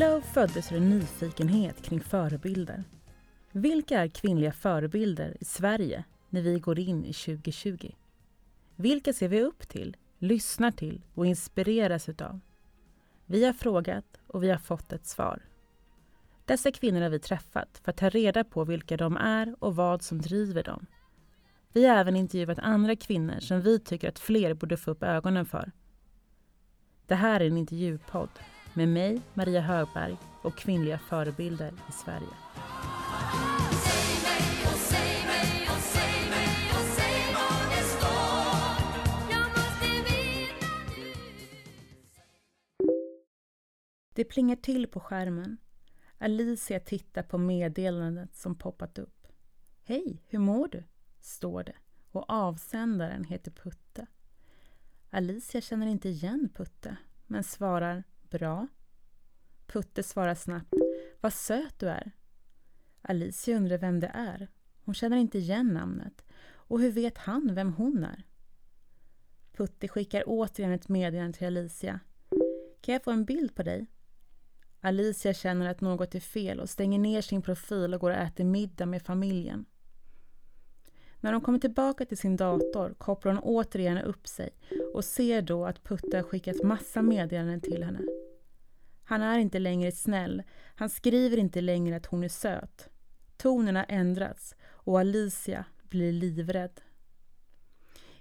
Love föddes ur en nyfikenhet kring förebilder. Vilka är kvinnliga förebilder i Sverige när vi går in i 2020? Vilka ser vi upp till, lyssnar till och inspireras utav? Vi har frågat och vi har fått ett svar. Dessa kvinnor har vi träffat för att ta reda på vilka de är och vad som driver dem. Vi har även intervjuat andra kvinnor som vi tycker att fler borde få upp ögonen för. Det här är en intervjupodd med mig, Maria Högberg och kvinnliga förebilder i Sverige. Det plingar till på skärmen. Alicia tittar på meddelandet som poppat upp. Hej, hur mår du? står det och avsändaren heter Putte. Alicia känner inte igen Putte, men svarar bra. Putte svarar snabbt vad söt du är. Alicia undrar vem det är. Hon känner inte igen namnet. Och hur vet han vem hon är? Putte skickar återigen ett meddelande till Alicia. Kan jag få en bild på dig? Alicia känner att något är fel och stänger ner sin profil och går och äter middag med familjen. När hon kommer tillbaka till sin dator kopplar hon återigen upp sig och ser då att Putte har skickat massa meddelanden till henne. Han är inte längre snäll, han skriver inte längre att hon är söt. Tonen har ändrats och Alicia blir livrädd.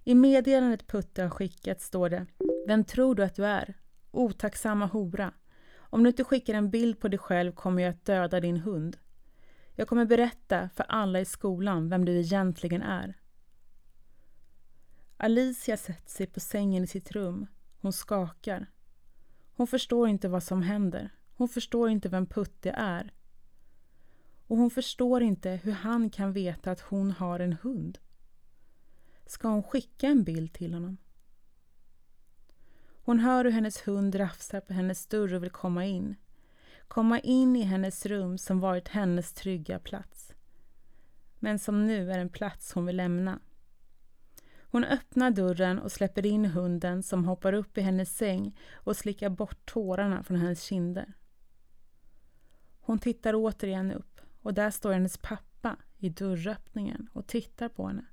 I meddelandet Putte har skickat står det Vem tror du att du är? Otacksamma hora. Om du inte skickar en bild på dig själv kommer jag att döda din hund. Jag kommer berätta för alla i skolan vem du egentligen är. Alicia sätter sig på sängen i sitt rum. Hon skakar. Hon förstår inte vad som händer. Hon förstår inte vem Putte är. Och hon förstår inte hur han kan veta att hon har en hund. Ska hon skicka en bild till honom? Hon hör hur hennes hund rafsar på hennes dörr och vill komma in komma in i hennes rum som varit hennes trygga plats. Men som nu är en plats hon vill lämna. Hon öppnar dörren och släpper in hunden som hoppar upp i hennes säng och slickar bort tårarna från hennes kinder. Hon tittar återigen upp och där står hennes pappa i dörröppningen och tittar på henne.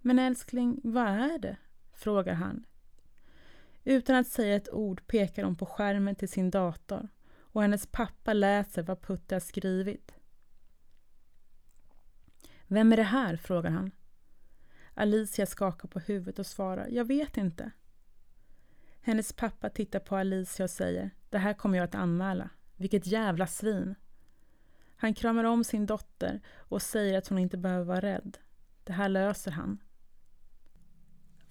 Men älskling, vad är det? frågar han. Utan att säga ett ord pekar hon på skärmen till sin dator och hennes pappa läser vad Putte har skrivit. Vem är det här? frågar han. Alicia skakar på huvudet och svarar, jag vet inte. Hennes pappa tittar på Alicia och säger, det här kommer jag att anmäla. Vilket jävla svin. Han kramar om sin dotter och säger att hon inte behöver vara rädd. Det här löser han.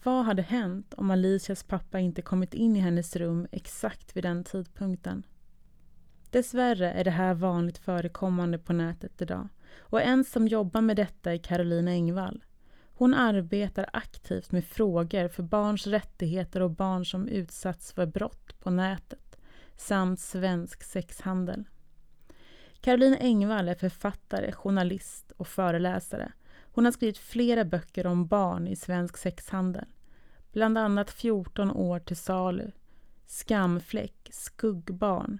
Vad hade hänt om Alicias pappa inte kommit in i hennes rum exakt vid den tidpunkten? Dessvärre är det här vanligt förekommande på nätet idag och en som jobbar med detta är Carolina Engvall. Hon arbetar aktivt med frågor för barns rättigheter och barn som utsatts för brott på nätet samt svensk sexhandel. Caroline Engvall är författare, journalist och föreläsare. Hon har skrivit flera böcker om barn i svensk sexhandel. Bland annat 14 år till salu, Skamfläck, Skuggbarn,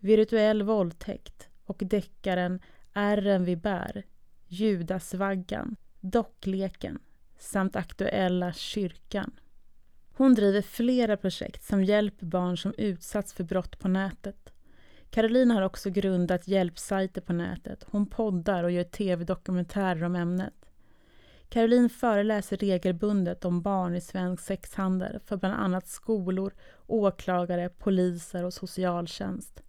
Virtuell våldtäkt och deckaren Ärren vi bär, Judasvaggan, Dockleken samt aktuella Kyrkan. Hon driver flera projekt som hjälper barn som utsatts för brott på nätet. Karolina har också grundat hjälpsajter på nätet. Hon poddar och gör tv-dokumentärer om ämnet. Caroline föreläser regelbundet om barn i svensk sexhandel för bland annat skolor, åklagare, poliser och socialtjänst.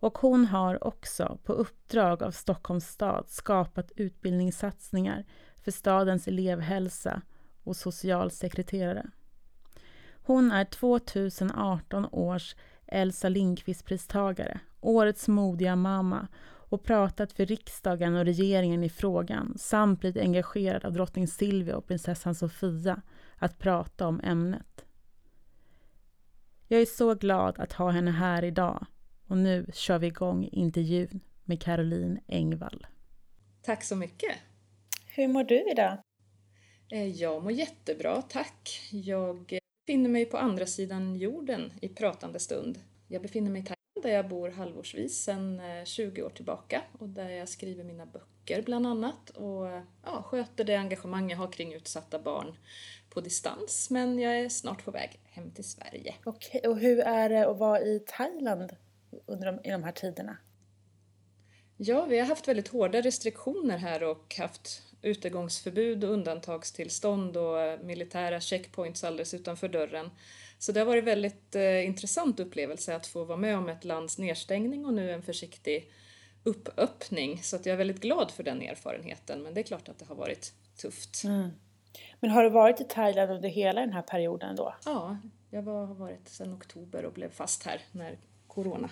Och hon har också på uppdrag av Stockholms stad skapat utbildningssatsningar för stadens elevhälsa och socialsekreterare. Hon är 2018 års Elsa Lindqvist-pristagare, Årets modiga mamma och pratat för riksdagen och regeringen i frågan samt blivit engagerad av drottning Silvia och prinsessan Sofia att prata om ämnet. Jag är så glad att ha henne här idag och nu kör vi igång intervjun med Caroline Engvall. Tack så mycket! Hur mår du idag? Eh, jag mår jättebra, tack. Jag befinner mig på andra sidan jorden i pratande stund. Jag befinner mig i Thailand där jag bor halvårsvis sedan 20 år tillbaka och där jag skriver mina böcker bland annat och ja, sköter det engagemang jag har kring utsatta barn på distans. Men jag är snart på väg hem till Sverige. Okej, och hur är det att vara i Thailand under de, i de här tiderna? Ja, vi har haft väldigt hårda restriktioner här och haft utegångsförbud och undantagstillstånd och militära checkpoints alldeles utanför dörren. Så det har varit väldigt eh, intressant upplevelse att få vara med om ett lands nedstängning och nu en försiktig uppöppning. Så att jag är väldigt glad för den erfarenheten men det är klart att det har varit tufft. Mm. Men har du varit i Thailand under hela den här perioden då? Ja, jag var, har varit sedan oktober och blev fast här när corona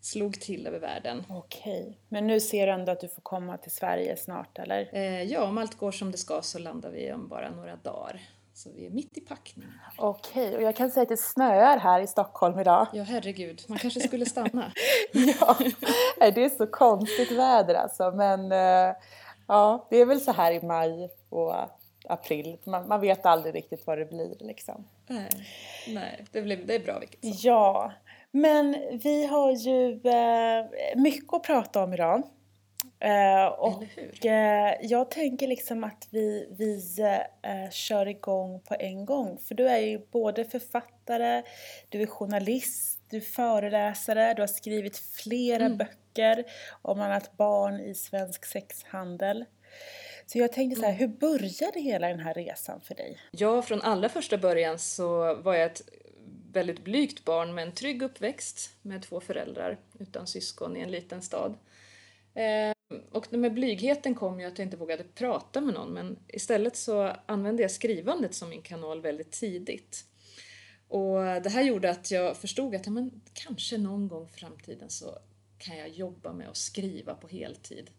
slog till över världen. Okej, men nu ser du ändå att du får komma till Sverige snart eller? Eh, ja, om allt går som det ska så landar vi om bara några dagar. Så vi är mitt i packningen. Okej, och jag kan säga att det snöar här i Stockholm idag. Ja, herregud. Man kanske skulle stanna. ja, det är så konstigt väder alltså. Men eh, ja, det är väl så här i maj och april. Man, man vet aldrig riktigt vad det blir liksom. Nej, nej det, blir, det är bra vilket som. Ja, men vi har ju eh, mycket att prata om idag. Eh, och eh, jag tänker liksom att vi, vi kör igång på en gång. För du är ju både författare, du är journalist, du är föreläsare, du har skrivit flera mm. böcker om bland annat barn i svensk sexhandel. Så jag tänkte så här, mm. hur började hela den här resan för dig? Ja, från allra första början så var jag ett väldigt blygt barn med en trygg uppväxt med två föräldrar utan syskon i en liten stad. Eh, och med blygheten kom ju att jag inte vågade prata med någon men istället så använde jag skrivandet som min kanal väldigt tidigt. Och det här gjorde att jag förstod att ja, men, kanske någon gång i framtiden så kan jag jobba med att skriva på heltid.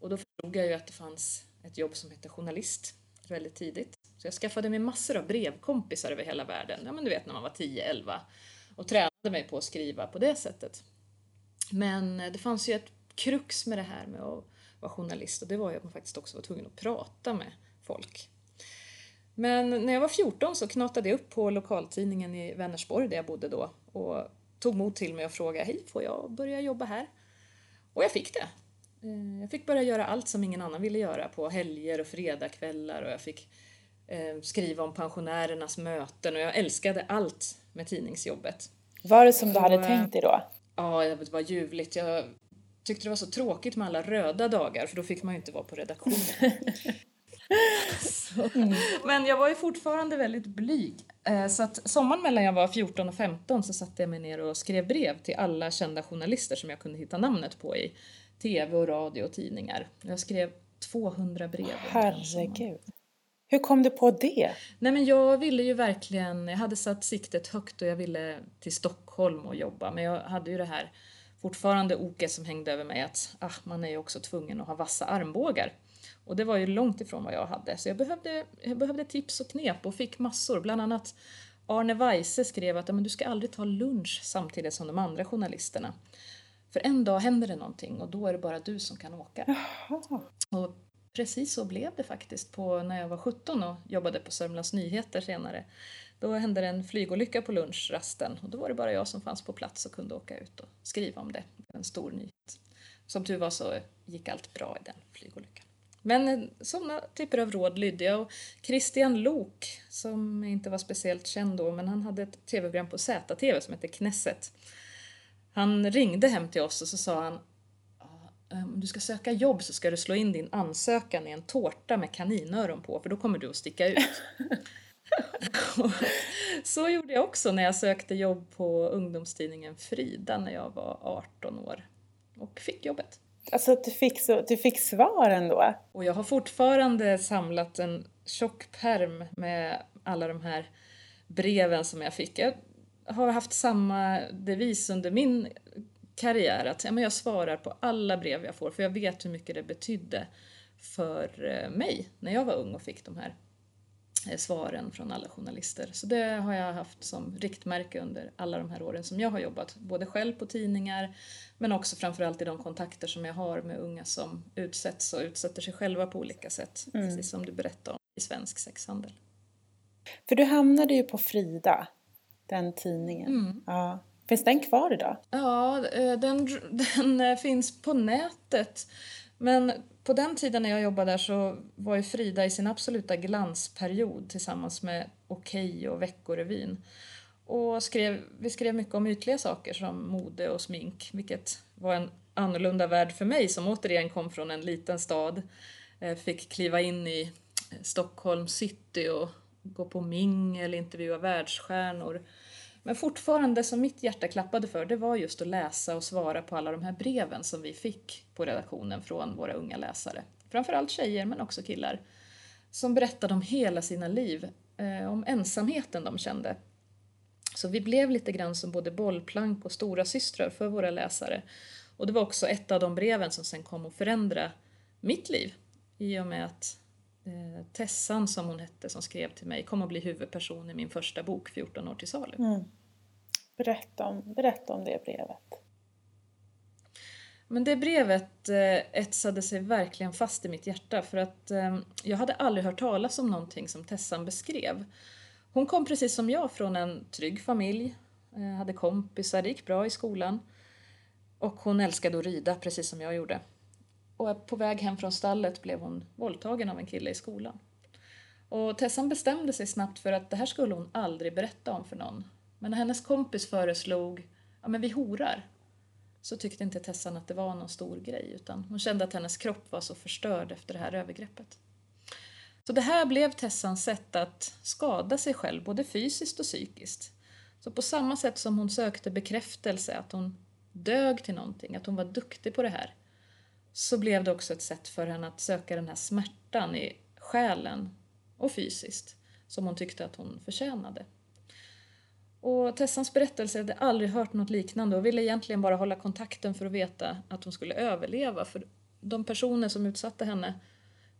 Och då förstod jag ju att det fanns ett jobb som hette journalist väldigt tidigt. Så jag skaffade mig massor av brevkompisar över hela världen, ja men du vet när man var 10-11 och tränade mig på att skriva på det sättet. Men eh, det fanns ju ett krux med det här med att vara journalist och det var ju att man faktiskt också var tvungen att prata med folk. Men när jag var 14 så knatade jag upp på lokaltidningen i Vänersborg där jag bodde då och tog mod till mig och frågade hej, får jag börja jobba här? Och jag fick det. Eh, jag fick börja göra allt som ingen annan ville göra på helger och fredagskvällar och jag fick skriva om pensionärernas möten och jag älskade allt med tidningsjobbet. Var det som du hade tänkt dig då? Ja, det var ljuvligt. Jag tyckte det var så tråkigt med alla röda dagar för då fick man ju inte vara på redaktionen. mm. Men jag var ju fortfarande väldigt blyg. Eh, så att sommaren mellan jag var 14 och 15 så satte jag mig ner och skrev brev till alla kända journalister som jag kunde hitta namnet på i tv och radio och tidningar. Jag skrev 200 brev. Herregud. Hur kom du på det? Nej men jag ville ju verkligen, jag hade satt siktet högt och jag ville till Stockholm och jobba men jag hade ju det här fortfarande oket som hängde över mig att ah, man är ju också tvungen att ha vassa armbågar. Och det var ju långt ifrån vad jag hade så jag behövde, jag behövde tips och knep och fick massor. Bland annat Arne Weise skrev att men du ska aldrig ta lunch samtidigt som de andra journalisterna. För en dag händer det någonting och då är det bara du som kan åka. Jaha. Och precis så blev det faktiskt på, när jag var 17 och jobbade på Sörmlands Nyheter senare. Då hände det en flygolycka på lunchrasten och då var det bara jag som fanns på plats och kunde åka ut och skriva om det. En stor nyhet. Som tur var så gick allt bra i den flygolyckan. Men eh, sådana typer av råd lydde jag. Och Christian Lok, som inte var speciellt känd då, men han hade ett tv-program på ZTV som hette Knesset. Han ringde hem till oss och så sa han om du ska söka jobb så ska du slå in din ansökan i en tårta med kaninöron på för då kommer du att sticka ut. så gjorde jag också när jag sökte jobb på ungdomstidningen Frida när jag var 18 år och fick jobbet. Alltså du fick, så, du fick svar ändå? Och jag har fortfarande samlat en tjock perm med alla de här breven som jag fick. Jag har haft samma devis under min karriär att ja, men jag svarar på alla brev jag får för jag vet hur mycket det betydde för eh, mig när jag var ung och fick de här eh, svaren från alla journalister. Så det har jag haft som riktmärke under alla de här åren som jag har jobbat, både själv på tidningar men också framförallt i de kontakter som jag har med unga som utsätts och utsätter sig själva på olika sätt, mm. precis som du berättade om i svensk sexhandel. För du hamnade ju på Frida, den tidningen. Mm. Ja. Finns den kvar idag? Ja, eh, den, den eh, finns på nätet. Men på den tiden när jag jobbade där så var ju Frida i sin absoluta glansperiod tillsammans med Okej och Veckorevyn. Och skrev, vi skrev mycket om ytliga saker som mode och smink, vilket var en annorlunda värld för mig som återigen kom från en liten stad. Eh, fick kliva in i Stockholm city och gå på mingel, intervjua världsstjärnor. Men fortfarande som mitt hjärta klappade för, det var just att läsa och svara på alla de här breven som vi fick på redaktionen från våra unga läsare. Framförallt tjejer, men också killar. Som berättade om hela sina liv, eh, om ensamheten de kände. Så vi blev lite grann som både bollplank och stora systrar för våra läsare. Och det var också ett av de breven som sen kom att förändra mitt liv. I och med att eh, Tessan, som hon hette, som skrev till mig, kom att bli huvudperson i min första bok, 14 år till salu. Mm. Berätta, om, berätta om det brevet. Men det brevet eh, etsade sig verkligen fast i mitt hjärta för att eh, jag hade aldrig hört talas om någonting som Tessan beskrev. Hon kom precis som jag från en trygg familj, eh, hade kompisar, det gick bra i skolan. Och hon älskade att rida precis som jag gjorde. Och på väg hem från stallet blev hon våldtagen av en kille i skolan. Och Tessan bestämde sig snabbt för att det här skulle hon aldrig berätta om för någon. Men när hennes kompis föreslog, ja men vi horar, så tyckte inte Tessan att det var någon stor grej utan hon kände att hennes kropp var så förstörd efter det här övergreppet. Så det här blev Tessans sätt att skada sig själv, både fysiskt och psykiskt. Så på samma sätt som hon sökte bekräftelse, att hon dög till någonting, att hon var duktig på det här, så blev det också ett sätt för henne att söka den här smärtan i själen och fysiskt, som hon tyckte att hon förtjänade. Och Tessans berättelse hade aldrig hört något liknande och ville egentligen bara hålla kontakten för att veta att hon skulle överleva. För de personer som utsatte henne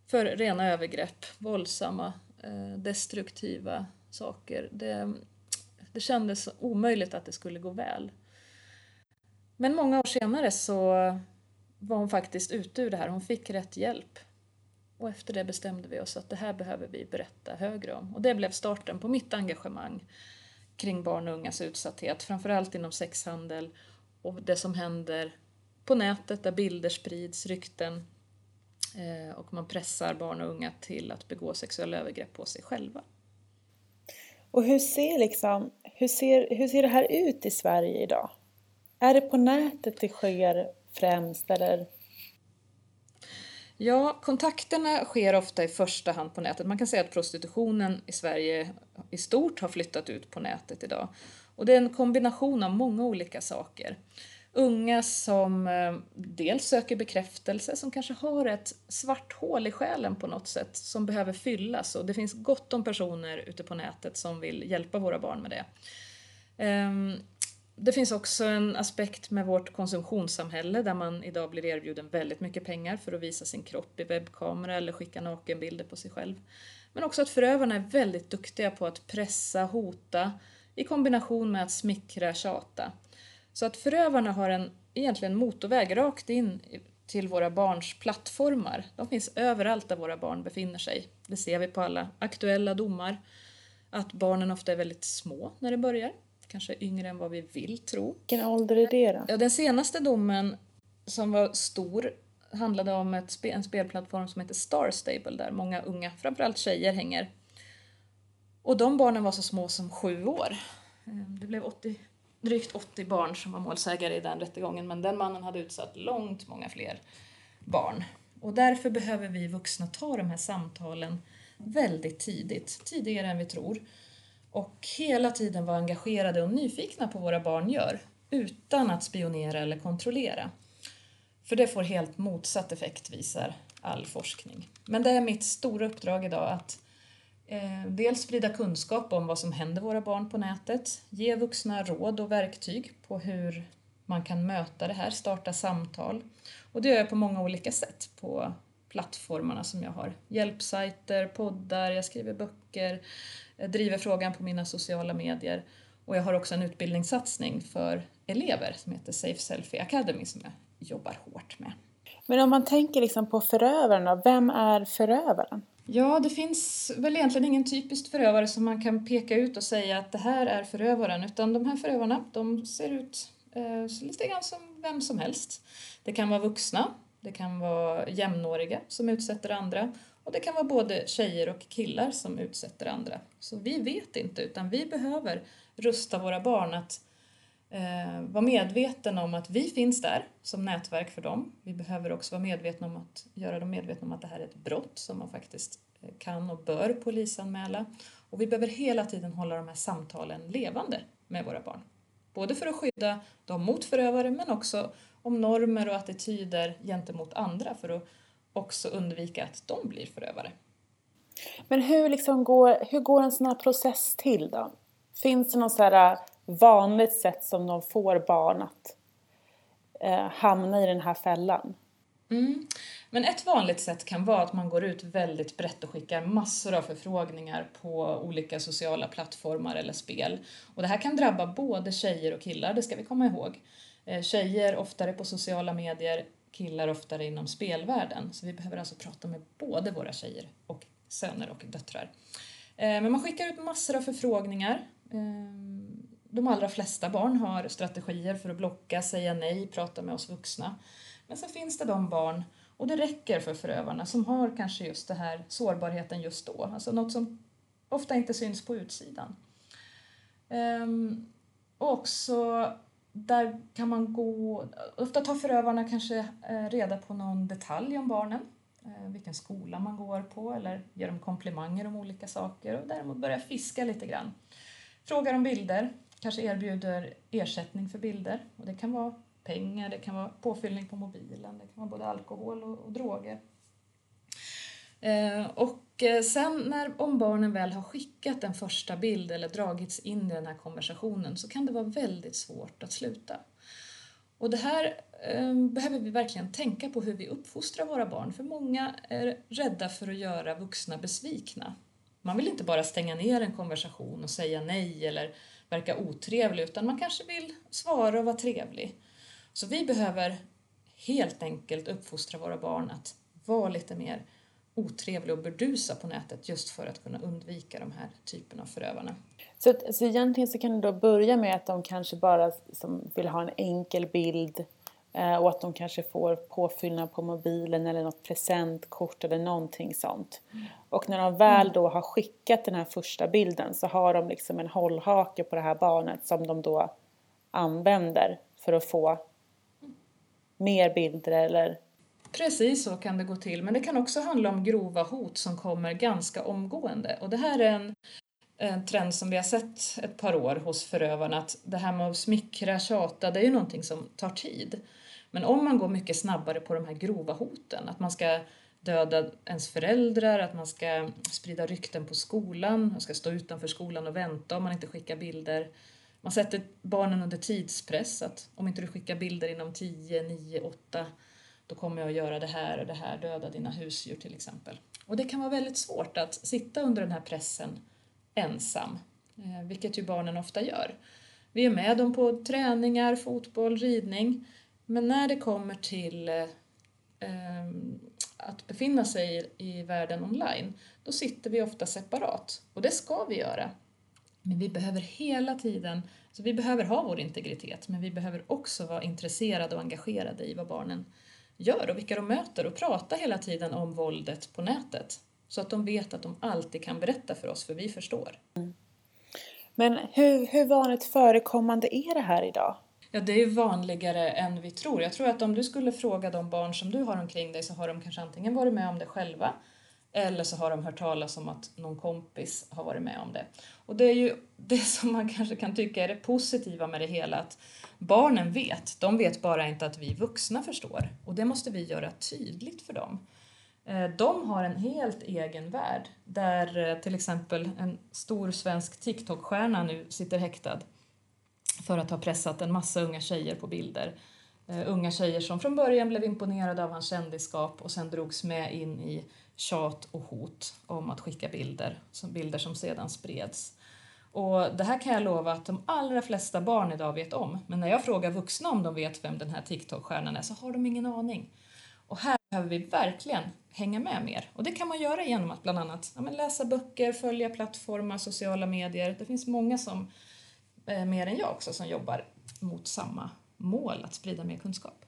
för rena övergrepp, våldsamma, eh, destruktiva saker, det, det kändes omöjligt att det skulle gå väl. Men många år senare så var hon faktiskt ute ur det här, hon fick rätt hjälp. Och efter det bestämde vi oss att det här behöver vi berätta högre om. Och det blev starten på mitt engagemang kring barn och ungas utsatthet, framförallt inom sexhandel och det som händer på nätet där bilder sprids, rykten eh, och man pressar barn och unga till att begå sexuella övergrepp på sig själva. Och hur ser, liksom, hur, ser, hur ser det här ut i Sverige idag? Är det på nätet det sker främst eller? Ja, kontakterna sker ofta i första hand på nätet. Man kan säga att prostitutionen i Sverige i stort har flyttat ut på nätet idag. Och det är en kombination av många olika saker. Unga som eh, dels söker bekräftelse, som kanske har ett svart hål i själen på något sätt som behöver fyllas och det finns gott om personer ute på nätet som vill hjälpa våra barn med det. Ehm, det finns också en aspekt med vårt konsumtionssamhälle där man idag blir erbjuden väldigt mycket pengar för att visa sin kropp i webbkamera eller skicka nakenbilder på sig själv. Men också att förövarna är väldigt duktiga på att pressa, hota i kombination med att smickra, tjata. Så att förövarna har en egentligen motorväg rakt in till våra barns plattformar. De finns överallt där våra barn befinner sig. Det ser vi på alla aktuella domar. Att barnen ofta är väldigt små när det börjar kanske yngre än vad vi vill tro. Vilken ålder är det då? Ja, den senaste domen som var stor handlade om ett spe, en spelplattform som heter Star Stable där många unga, framförallt tjejer, hänger. Och de barnen var så små som sju år. Eh, det blev 80, drygt 80 barn som var målsägare i den rättegången men den mannen hade utsatt långt många fler barn. Och därför behöver vi vuxna ta de här samtalen väldigt tidigt, tidigare än vi tror och hela tiden vara engagerade och nyfikna på vad våra barn gör utan att spionera eller kontrollera. För det får helt motsatt effekt visar all forskning. Men det är mitt stora uppdrag idag att eh, dels sprida kunskap om vad som händer våra barn på nätet, ge vuxna råd och verktyg på hur man kan möta det här, starta samtal. Och det gör jag på många olika sätt på plattformarna som jag har. Hjälpsajter, poddar, jag skriver böcker, jag driver frågan på mina sociala medier och jag har också en utbildningssatsning för elever som heter Safe Selfie Academy som jag jobbar hårt med. Men om man tänker liksom på förövaren vem är förövaren? Ja, det finns väl egentligen ingen typisk förövare som man kan peka ut och säga att det här är förövaren, utan de här förövarna, de ser ut eh, lite grann som vem som helst. Det kan vara vuxna, det kan vara jämnåriga som utsätter andra och det kan vara både tjejer och killar som utsätter andra. Så vi vet inte, utan vi behöver rusta våra barn att eh, vara medvetna om att vi finns där som nätverk för dem. Vi behöver också vara medvetna om att göra dem medvetna om att det här är ett brott som man faktiskt eh, kan och bör polisanmäla. Och vi behöver hela tiden hålla de här samtalen levande med våra barn. Både för att skydda dem mot förövare men också om normer och attityder gentemot andra för att också undvika att de blir förövare. Men hur, liksom går, hur går en sån här process till då? Finns det något så här äh, vanligt sätt som de får barn att eh, hamna i den här fällan? Mm. Men ett vanligt sätt kan vara att man går ut väldigt brett och skickar massor av förfrågningar på olika sociala plattformar eller spel. Och det här kan drabba både tjejer och killar, det ska vi komma ihåg. Eh, tjejer oftare på sociala medier, killar oftare inom spelvärlden. Så vi behöver alltså prata med både våra tjejer och söner och döttrar. Eh, men man skickar ut massor av förfrågningar. Eh, de allra flesta barn har strategier för att blocka, säga nej, prata med oss vuxna. Men sen finns det de barn, och det räcker för förövarna, som har kanske just det här sårbarheten just då. Alltså något som ofta inte syns på utsidan. Ehm, och också där kan man gå, ofta tar förövarna kanske eh, reda på någon detalj om barnen, eh, vilken skola man går på eller ger dem komplimanger om olika saker och däremot börjar fiska lite grann. Frågar om bilder, kanske erbjuder ersättning för bilder och det kan vara pengar, det kan vara påfyllning på mobilen, det kan vara både alkohol och, och droger. Eh, och eh, sen när, om barnen väl har skickat en första bild eller dragits in i den här konversationen så kan det vara väldigt svårt att sluta. Och det här eh, behöver vi verkligen tänka på hur vi uppfostrar våra barn för många är rädda för att göra vuxna besvikna. Man vill inte bara stänga ner en konversation och säga nej eller verka otrevlig utan man kanske vill svara och vara trevlig. Så vi behöver helt enkelt uppfostra våra barn att vara lite mer otrevlig och burdusa på nätet just för att kunna undvika de här typen av förövarna. Så, så egentligen så kan det då börja med att de kanske bara som vill ha en enkel bild eh, och att de kanske får påfyllnad på mobilen eller något presentkort eller någonting sånt. Mm. Och när de väl då har skickat den här första bilden så har de liksom en hållhake på det här barnet som de då använder för att få mer bilder eller Precis så kan det gå till, men det kan också handla om grova hot som kommer ganska omgående. Och det här är en, en trend som vi har sett ett par år hos förövarna, att det här med att smickra, tjata, det är ju någonting som tar tid. Men om man går mycket snabbare på de här grova hoten, att man ska döda ens föräldrar, att man ska sprida rykten på skolan, man ska stå utanför skolan och vänta om man inte skickar bilder. Man sätter barnen under tidspress, att om inte du skickar bilder inom 10, 9, 8 då kommer jag att göra det här och det här, döda dina husdjur till exempel. Och det kan vara väldigt svårt att sitta under den här pressen ensam, eh, vilket ju barnen ofta gör. Vi är med dem på träningar, fotboll, ridning, men när det kommer till eh, eh, att befinna sig i världen online, då sitter vi ofta separat. Och det ska vi göra. Men vi behöver hela tiden, så vi behöver ha vår integritet, men vi behöver också vara intresserade och engagerade i vad barnen gör och vilka de möter och prata hela tiden om våldet på nätet. Så att de vet att de alltid kan berätta för oss, för vi förstår. Mm. Men hur, hur vanligt förekommande är det här idag? Ja, det är vanligare än vi tror. Jag tror att om du skulle fråga de barn som du har omkring dig så har de kanske antingen varit med om det själva eller så har de hört talas om att någon kompis har varit med om det. Och det är ju det som man kanske kan tycka är det positiva med det hela, att barnen vet, de vet bara inte att vi vuxna förstår. Och det måste vi göra tydligt för dem. Eh, de har en helt egen värld där eh, till exempel en stor svensk TikTok-stjärna nu sitter häktad för att ha pressat en massa unga tjejer på bilder. Eh, unga tjejer som från början blev imponerade av hans kändisskap och sen drogs med in i tjat och hot om att skicka bilder, bilder som sedan spreds. Och det här kan jag lova att de allra flesta barn idag vet om. Men när jag frågar vuxna om de vet vem den här TikTok-stjärnan är så har de ingen aning. Och här behöver vi verkligen hänga med mer. Och det kan man göra genom att bland annat ja, läsa böcker, följa plattformar, sociala medier. Det finns många som, eh, mer än jag också, som jobbar mot samma mål, att sprida mer kunskap.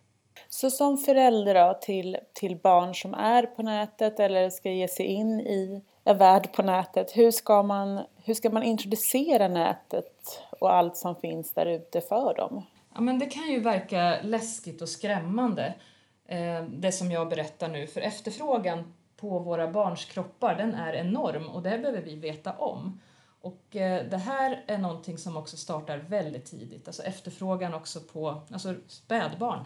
Så som förälder till, till barn som är på nätet eller ska ge sig in i en värld på nätet, hur ska man, hur ska man introducera nätet och allt som finns där ute för dem? Ja, men det kan ju verka läskigt och skrämmande, eh, det som jag berättar nu, för efterfrågan på våra barns kroppar den är enorm och det behöver vi veta om. Och eh, det här är någonting som också startar väldigt tidigt, alltså efterfrågan också på alltså spädbarn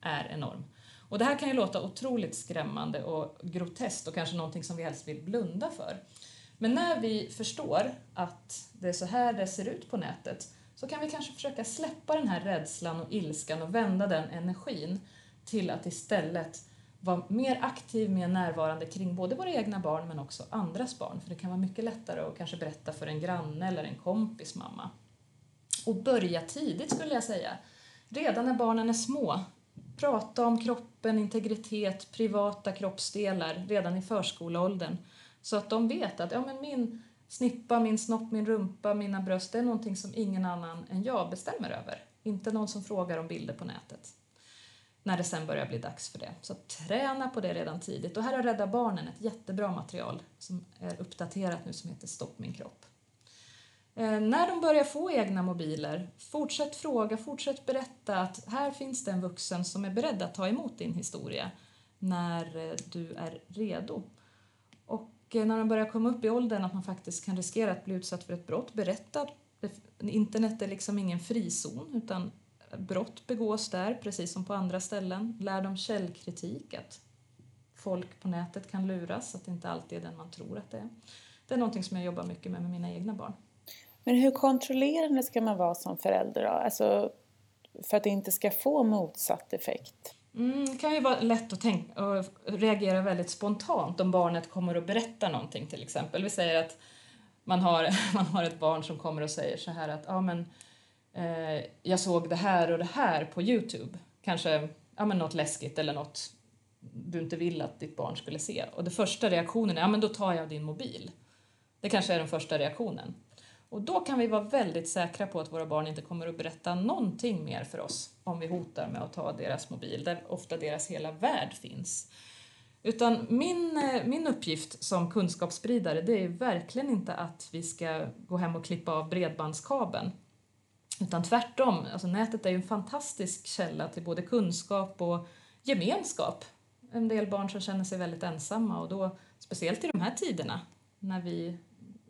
är enorm. Och det här kan ju låta otroligt skrämmande och groteskt och kanske någonting som vi helst vill blunda för. Men när vi förstår att det är så här det ser ut på nätet så kan vi kanske försöka släppa den här rädslan och ilskan och vända den energin till att istället vara mer aktiv, mer närvarande kring både våra egna barn men också andras barn. För det kan vara mycket lättare att kanske berätta för en granne eller en kompis mamma. Och börja tidigt skulle jag säga. Redan när barnen är små. Prata om kroppen, integritet, privata kroppsdelar redan i förskoleåldern. Så att de vet att ja, men min snippa, min snopp, min rumpa, mina bröst, det är någonting som ingen annan än jag bestämmer över. Inte någon som frågar om bilder på nätet. När det sen börjar bli dags för det. Så träna på det redan tidigt. Och här har Rädda Barnen ett jättebra material som är uppdaterat nu som heter Stopp min kropp. Eh, när de börjar få egna mobiler, fortsätt fråga, fortsätt berätta att här finns det en vuxen som är beredd att ta emot din historia när eh, du är redo. Och Eh, när de börjar komma upp i åldern att man faktiskt kan riskera att bli utsatt för ett brott, berätta internet är liksom ingen frizon utan brott begås där precis som på andra ställen. Lär dem källkritik, att folk på nätet kan luras, att det inte alltid är den man tror att det är. Det är någonting som jag jobbar mycket med med mina egna barn. Men hur kontrollerande ska man vara som förälder då? Alltså, för att det inte ska få motsatt effekt? Mm, det kan ju vara lätt att tänka och reagera väldigt spontant om barnet kommer och berättar någonting till exempel. Vi säger att man har, man har ett barn som kommer och säger så här att ja, men, eh, jag såg det här och det här på Youtube. Kanske ja, men något läskigt eller något du inte vill att ditt barn skulle se. Och den första reaktionen är ja, men då tar jag din mobil. Det kanske är den första reaktionen. Och då kan vi vara väldigt säkra på att våra barn inte kommer att berätta någonting mer för oss om vi hotar med att ta deras mobil, där ofta deras hela värld finns. Utan min, eh, min uppgift som kunskapsspridare det är verkligen inte att vi ska gå hem och klippa av bredbandskabeln. Utan tvärtom, alltså nätet är ju en fantastisk källa till både kunskap och gemenskap. En del barn som känner sig väldigt ensamma och då, speciellt i de här tiderna när vi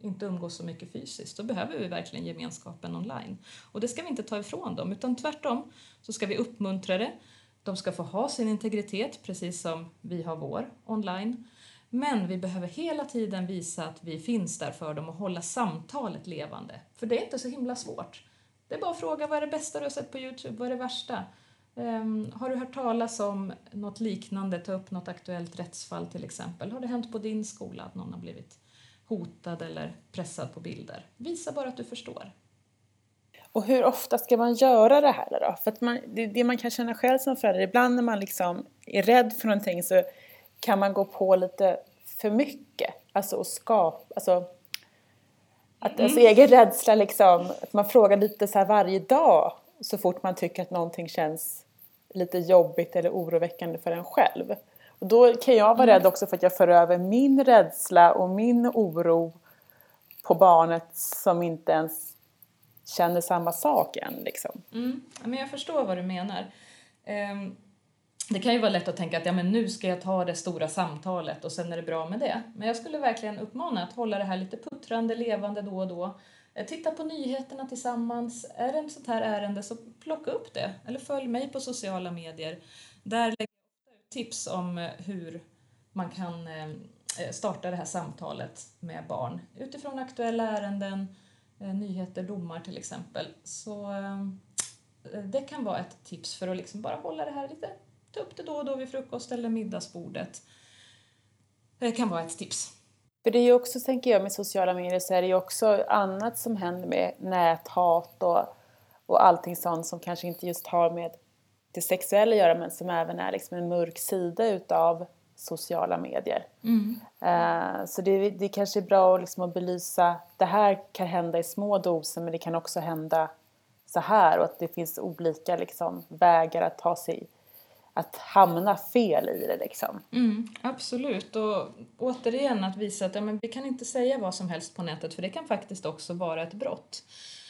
inte umgås så mycket fysiskt, då behöver vi verkligen gemenskapen online. Och det ska vi inte ta ifrån dem, utan tvärtom så ska vi uppmuntra det. De ska få ha sin integritet precis som vi har vår online. Men vi behöver hela tiden visa att vi finns där för dem och hålla samtalet levande. För det är inte så himla svårt. Det är bara att fråga vad är det bästa du har sett på Youtube, vad är det värsta? Um, har du hört talas om något liknande, ta upp något aktuellt rättsfall till exempel. Har det hänt på din skola att någon har blivit hotad eller pressad på bilder. Visa bara att du förstår. Och hur ofta ska man göra det här då? För att man, det, det, man kan känna själv som förälder, ibland när man liksom är rädd för någonting så kan man gå på lite för mycket. Alltså och skapa, alltså att mm. alltså egen rädsla liksom, att man frågar lite så här varje dag så fort man tycker att någonting känns lite jobbigt eller oroväckande för en själv. Och då kan jag vara mm. rädd också för att jag för över min rädsla och min oro på barnet som inte ens känner samma sak än. Liksom. Mm. men jag förstår vad du menar. Um, det kan ju vara lätt att tänka att ja, men nu ska jag ta det stora samtalet och sen är det bra med det. Men jag skulle verkligen uppmana att hålla det här lite puttrande, levande då och då. Eh, titta på nyheterna tillsammans. Är det ett sånt här ärende så plocka upp det. Eller följ mig på sociala medier. Där lägger tips om eh, hur man kan eh, eh, starta det här samtalet med barn utifrån aktuella ärenden, nyheter, domar till exempel. Så det kan vara ett tips för att liksom bara hålla det här lite, ta upp det då och då vid frukost eller middagsbordet. Det kan vara ett tips. För det är ju också, tänker jag, med sociala medier så är det ju också annat som händer med näthat och, och allting sånt som kanske inte just har med det sexuella att göra men som även är liksom en mörk sida utav sociala medier. Mm. Eh, så det, det kanske är bra liksom att belysa, det här kan hända i små doser men det kan också hända så här och att det finns olika liksom, vägar att ta sig att hamna fel i det liksom. Mm, absolut och återigen att visa att ja, men vi kan inte säga vad som helst på nätet för det kan faktiskt också vara ett brott.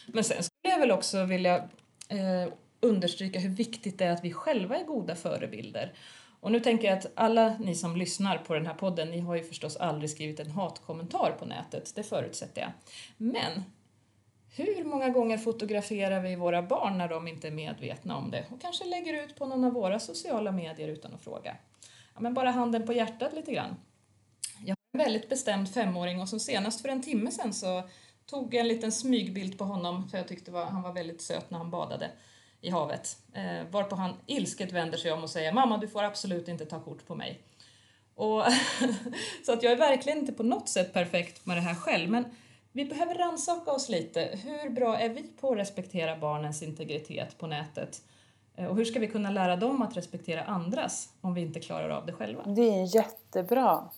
Men sen skulle jag väl också vilja eh, understryka hur viktigt det är att vi själva är goda förebilder. Och nu tänker jag att alla ni som lyssnar på den här podden, ni har ju förstås aldrig skrivit en hatkommentar på nätet, det förutsätter jag. Men hur många gånger fotograferar vi våra barn när de inte är medvetna om det och kanske lägger ut på någon av våra sociala medier utan att fråga? Ja, men bara handen på hjärtat lite grann. Jag har en väldigt bestämd femåring och som senast för en timme sedan så tog jag en liten smygbild på honom för jag tyckte var, han var väldigt söt när han badade i havet. Eh, varpå han ilsket vänder sig om och säger Mamma, du får absolut inte ta kort på mig. Och så att jag är verkligen inte på något sätt perfekt med det här själv, men vi behöver rannsaka oss lite. Hur bra är vi på att respektera barnens integritet på nätet? Eh, och hur ska vi kunna lära dem att respektera andras om vi inte klarar av det själva? Det är en jättebra,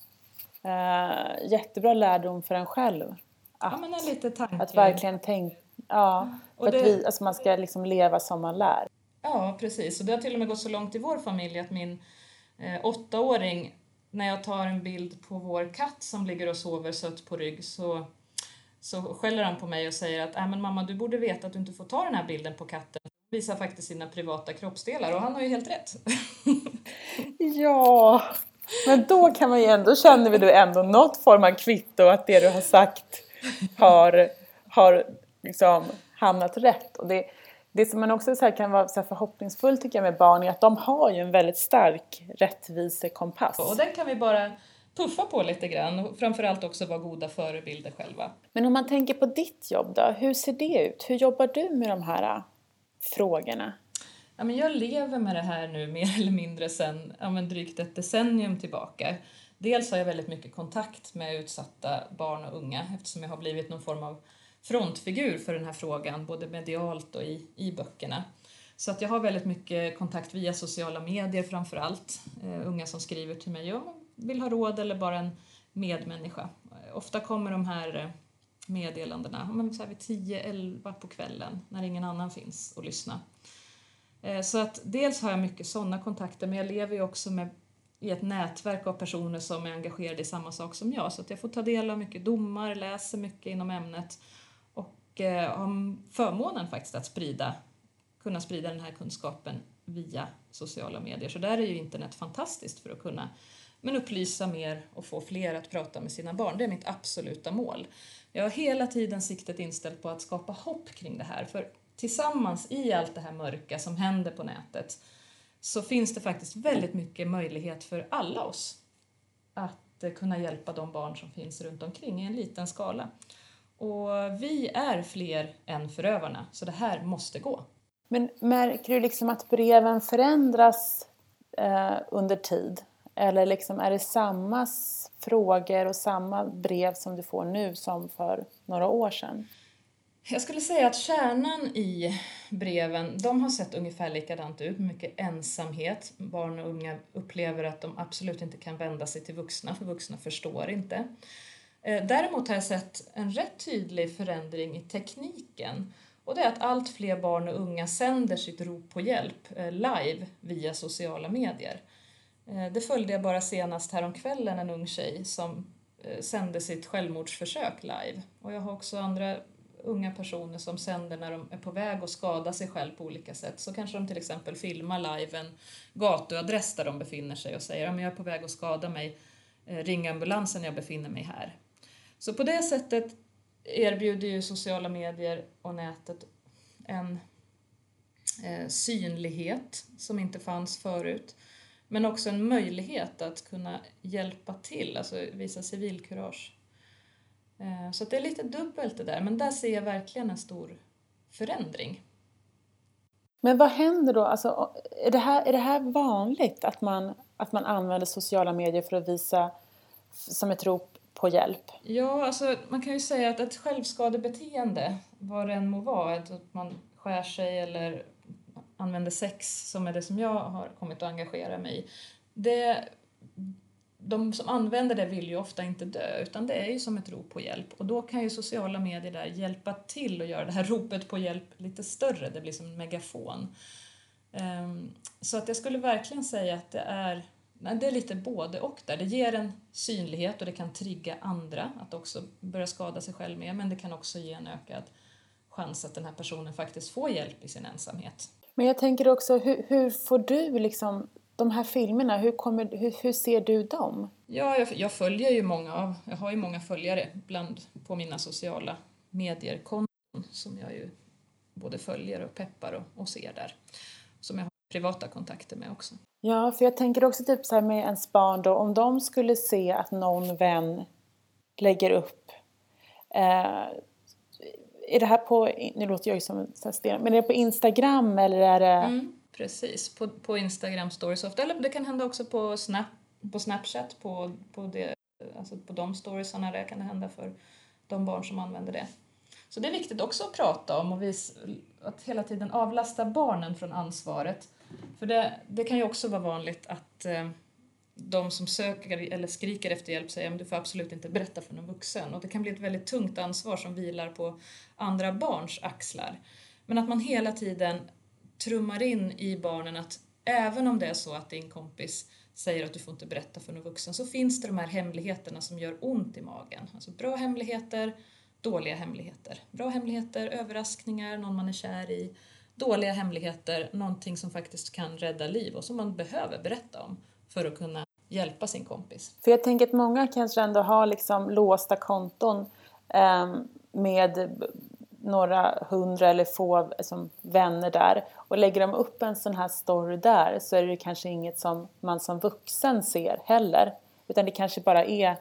uh, jättebra lärdom för en själv. Att, ja, men en lite tanke. att verkligen tänka, ja, för det, att vi, alltså man ska liksom leva som man lär. Ja, precis. Och det har till och med gått så långt i vår familj att min eh, åttaåring, när jag tar en bild på vår katt som ligger och sover sött på rygg så så skäller han på mig och säger att äh, men mamma du borde veta att du inte får ta den här bilden på katten. Visar faktiskt sina privata kroppsdelar och han har ju helt rätt. ja, men då kan man ju ändå, känner vi du ändå något form av kvitto att det du har sagt har, har liksom hamnat rätt. Och det, det som man också så kan vara så förhoppningsfull tycker jag med barn är att de har ju en väldigt stark rättvisekompass. Och den kan vi bara puffa på lite grann och framförallt också vara goda förebilder själva. Men om man tänker på ditt jobb då, hur ser det ut? Hur jobbar du med de här äh, frågorna? Ja, men jag lever med det här nu mer eller mindre sedan ja, men drygt ett decennium tillbaka. Dels har jag väldigt mycket kontakt med utsatta barn och unga eftersom jag har blivit någon form av frontfigur för den här frågan, både medialt och i, i böckerna. Så att jag har väldigt mycket kontakt via sociala medier framför allt. Uh, eh, unga som skriver till mig, och vill ha råd eller bara en medmänniska. Eh, ofta kommer de här eh, meddelandena men så här vid 10-11 på kvällen när ingen annan finns att lyssna. Så att dels har jag mycket sådana kontakter men jag lever ju också med, i ett nätverk av personer som är engagerade i samma sak som jag så att jag får ta del av mycket domar, läser mycket inom ämnet Eh, har förmånen faktiskt att sprida, kunna sprida den här kunskapen via sociala medier. Så där är ju internet fantastiskt för att kunna men upplysa mer och få fler att prata med sina barn. Det är mitt absoluta mål. Jag har hela tiden siktet inställt på att skapa hopp kring det här för tillsammans i allt det här mörka som händer på nätet så finns det faktiskt väldigt mycket möjlighet för alla oss att eh, kunna hjälpa de barn som finns runt omkring i en liten skala. Och vi är fler än förövarna, så det här måste gå. Men märker du liksom att breven förändras eh, under tid? Eller liksom, är det samma frågor och samma brev som du får nu som för några år sedan? Jag skulle säga att kärnan i breven, de har sett ungefär likadant ut. Mycket ensamhet. Barn och unga upplever att de absolut inte kan vända sig till vuxna, för vuxna förstår inte. Eh, däremot har jag sett en rätt tydlig förändring i tekniken. Och det är att allt fler barn och unga sänder sitt rop på hjälp eh, live via sociala medier. Eh, det följde jag bara senast häromkvällen, en ung tjej som sände sitt självmordsförsök live. Och jag har också andra unga personer som sänder när de är på väg att skada sig själv på olika sätt. Så kanske de till exempel filmar live en gatuadress där de befinner sig och säger att jag är på väg att skada mig, ring ambulansen, jag befinner mig här. Så på det sättet erbjuder ju sociala medier och nätet en eh, synlighet som inte fanns förut. Men också en möjlighet att kunna hjälpa till, alltså visa civilkurage. Eh, så det är lite dubbelt det där, men där ser jag verkligen en stor förändring. Men vad händer då? Alltså, är, det här, är det här vanligt att man, att man använder sociala medier för att visa som ett rop på hjälp? Ja, alltså, man kan ju säga att ett självskadebeteende, vad det än må vara, att man skär sig eller använder sex, som är det som jag har kommit att engagera mig i, det, de som använder det vill ju ofta inte dö, utan det är ju som ett rop på hjälp. Och då kan ju sociala medier där hjälpa till att göra det här ropet på hjälp lite större, det blir som en megafon. Ehm, så att jag skulle verkligen säga att det är, det är lite både och där. Det ger en synlighet och det kan trigga andra att också börja skada sig själv med, men det kan också ge en ökad chans att den här personen faktiskt får hjälp i sin ensamhet. Men jag tänker också, hur, hur får du liksom de här filmerna, hur, kommer, hur, hur ser du dem? Ja, jag, jag, följer ju många av, jag har ju många följare bland, på mina sociala medier-konton som jag ju både följer och peppar och, och ser där. Som jag privata kontakter med också. Ja, för jag tänker också typ så här med ens barn då, om de skulle se att någon vän lägger upp eh, är det här på, nu låter jag ju som en sten, men är det på Instagram eller är det? Mm, precis, på, på Instagram stories ofta, eller det kan hända också på, Snap, på Snapchat, på, på, det, alltså på de storiesarna där kan det hända för de barn som använder det. Så det är viktigt också att prata om och vis, att hela tiden avlasta barnen från ansvaret. För det, det kan ju också vara vanligt att eh, de som söker eller skriker efter hjälp säger att du får absolut inte berätta för någon vuxen. Och det kan bli ett väldigt tungt ansvar som vilar på andra barns axlar. Men att man hela tiden trummar in i barnen att även om det är så att din kompis säger att du får inte berätta för någon vuxen så finns det de här hemligheterna som gör ont i magen. Alltså bra hemligheter, dåliga hemligheter. Bra hemligheter, överraskningar, någon man är kär i. Dåliga hemligheter, någonting som faktiskt kan rädda liv och som man behöver berätta om för att kunna hjälpa sin kompis. För jag tänker att många kanske ändå har liksom låsta konton eh, med några hundra eller få som vänner där och lägger de upp en sån här story där så är det kanske inget som man som vuxen ser heller utan det kanske bara är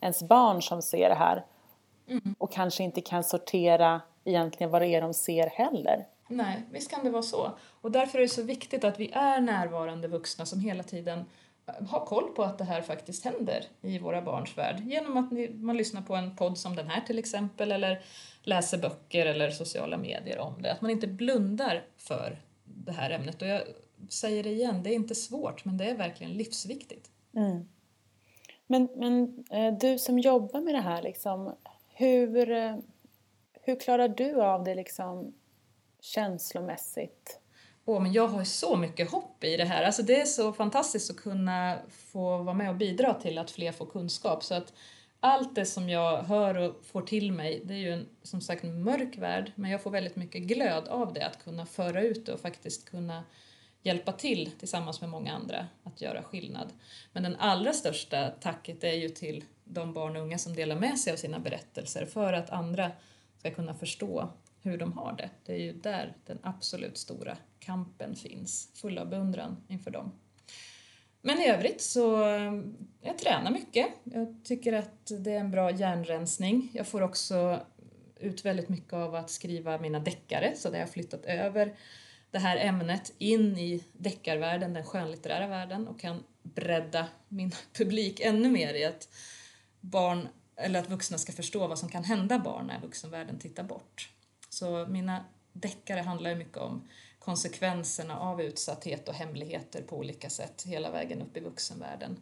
ens barn som ser det här mm. och kanske inte kan sortera egentligen vad det är de ser heller. Nej, visst kan det vara så. Och därför är det så viktigt att vi är närvarande vuxna som hela tiden eh, har koll på att det här faktiskt händer i våra barns värld genom att man lyssnar på en podd som den här till exempel eller läser böcker eller sociala medier om det. Att man inte blundar för det här ämnet. Och jag säger det igen, det är inte svårt men det är verkligen livsviktigt. Mm. Men, men eh, du som jobbar med det här, liksom, hur, eh, hur klarar du av det liksom, känslomässigt? Åh, men jag har så mycket hopp i det här. Alltså det är så fantastiskt att kunna få vara med och bidra till att fler får kunskap. Så att allt det som jag hör och får till mig, det är ju en, som sagt en mörk värld, men jag får väldigt mycket glöd av det, att kunna föra ut det och faktiskt kunna hjälpa till tillsammans med många andra att göra skillnad. Men den allra största tacket är ju till de barn och unga som delar med sig av sina berättelser för att andra ska kunna förstå hur de har det. Det är ju där den absolut stora kampen finns, full av beundran inför dem. Men i övrigt så eh, jag tränar mycket. Jag tycker att det är en bra hjärnrensning. Jag får också ut väldigt mycket av att skriva mina deckare så det har jag flyttat över det här ämnet in i deckarvärlden, den skönlitterära världen och kan bredda min publik ännu mer i att barn eller att vuxna ska förstå vad som kan hända barn när vuxenvärlden tittar bort. Så mina deckare handlar mycket om konsekvenserna av utsatthet och hemligheter på olika sätt hela vägen upp i vuxenvärlden.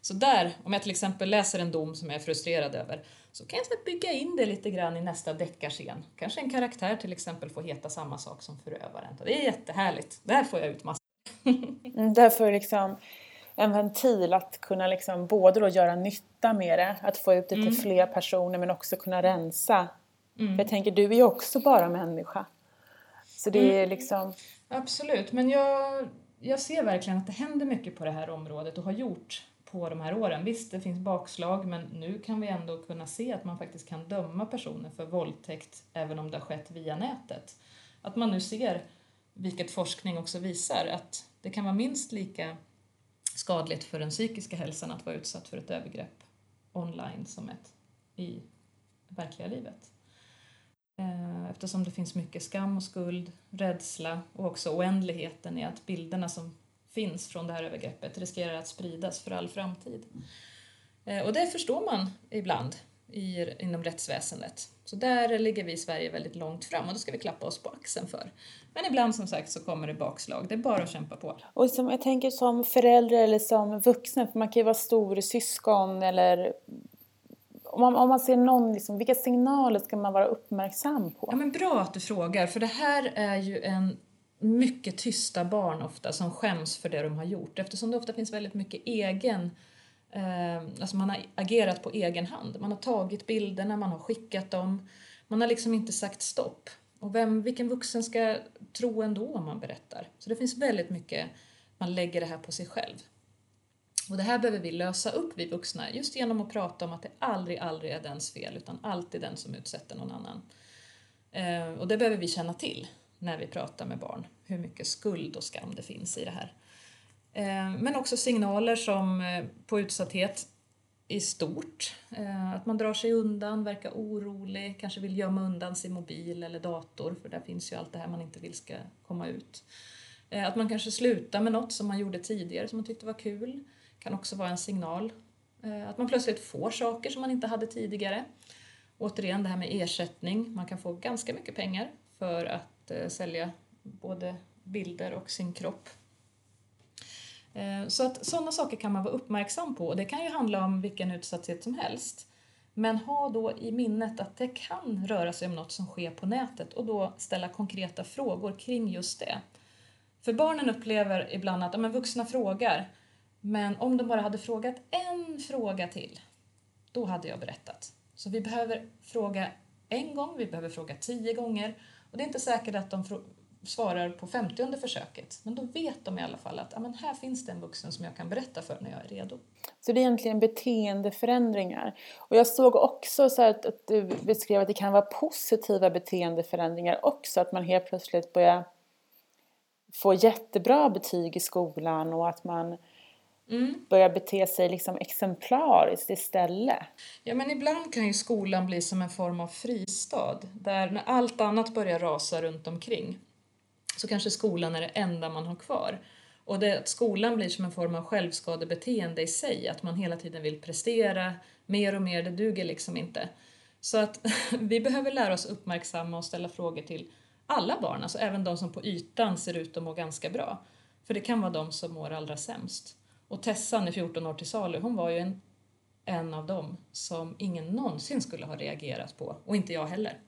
Så där, om jag till exempel läser en dom som jag är frustrerad över, så kan jag bygga in det lite grann i nästa deckarscen. Kanske en karaktär till exempel får heta samma sak som förövaren. Det är jättehärligt. Där får jag ut massor. mm, därför liksom en ventil att kunna liksom både då göra nytta med det, att få ut det till mm. fler personer men också kunna rensa. Mm. Jag tänker, du är ju också bara människa. Så det är mm. liksom... Absolut, men jag, jag ser verkligen att det händer mycket på det här området och har gjort på de här åren. Visst, det finns bakslag, men nu kan vi ändå kunna se att man faktiskt kan döma personer för våldtäkt även om det har skett via nätet. Att man nu ser, vilket forskning också visar, att det kan vara minst lika skadligt för den psykiska hälsan att vara utsatt för ett övergrepp online som ett i verkliga livet. Eh, eftersom det finns mycket skam och skuld, rädsla och också oändligheten i att bilderna som finns från det här övergreppet riskerar att spridas för all framtid. Eh, och det förstår man ibland i, inom rättsväsendet. Så där ligger vi i Sverige väldigt långt fram och det ska vi klappa oss på axeln för. Men ibland som sagt så kommer det bakslag, det är bara att kämpa på. Och som, jag tänker som förälder eller som vuxen, för man kan ju vara stor syskon eller om man, om man ser någon, liksom, vilka signaler ska man vara uppmärksam på? Ja, men bra att du frågar, för det här är ju en mycket tysta barn ofta som skäms för det de har gjort eftersom det ofta finns väldigt mycket egen eh, alltså man har agerat på egen hand. Man har tagit bilderna, man har skickat dem. Man har liksom inte sagt stopp. Och vem, vilken vuxen ska tro ändå om man berättar? Så det finns väldigt mycket man lägger det här på sig själv. Och det här behöver vi lösa upp, vi vuxna, just genom att prata om att det aldrig, aldrig är dens fel, utan alltid den som utsätter någon annan. Eh, och det behöver vi känna till när vi pratar med barn, hur mycket skuld och skam det finns i det här. Eh, men också signaler som eh, på utsatthet i stort. Eh, att man drar sig undan, verkar orolig, kanske vill gömma undan sin mobil eller dator för där finns ju allt det här man inte vill ska komma ut. Eh, att man kanske slutar med något som man gjorde tidigare som man tyckte var kul kan också vara en signal. Eh, att man plötsligt får saker som man inte hade tidigare. Återigen det här med ersättning, man kan få ganska mycket pengar för att eh, sälja både bilder och sin kropp eh, så att sådana saker kan man vara uppmärksam på och det kan ju handla om vilken utsatthet som helst. Men ha då i minnet att det kan röra sig om något som sker på nätet och då ställa konkreta frågor kring just det. För barnen upplever ibland att ja, men vuxna frågar, men om de bara hade frågat en fråga till, då hade jag berättat. Så vi behöver fråga en gång, vi behöver fråga tio gånger och det är inte säkert att de svarar på femtionde försöket. Men då vet de i alla fall att amen, här finns det en vuxen som jag kan berätta för när jag är redo. Så det är egentligen beteendeförändringar. Och jag såg också så att, att du beskrev att det kan vara positiva beteendeförändringar också. Att man helt plötsligt börjar få jättebra betyg i skolan och att man Mm. börjar bete sig liksom exemplariskt istället. Ja, men ibland kan ju skolan bli som en form av fristad där när allt annat börjar rasa runt omkring så kanske skolan är det enda man har kvar. Och det, att skolan blir som en form av självskadebeteende i sig, att man hela tiden vill prestera mer och mer, det duger liksom inte. Så att vi behöver lära oss uppmärksamma och ställa frågor till alla barn, alltså även de som på ytan ser ut att må ganska bra. För det kan vara de som mår allra sämst. Och Tessan i 14 år till salu, hon var ju en, en av dem som ingen någonsin skulle ha reagerat på, och inte jag heller.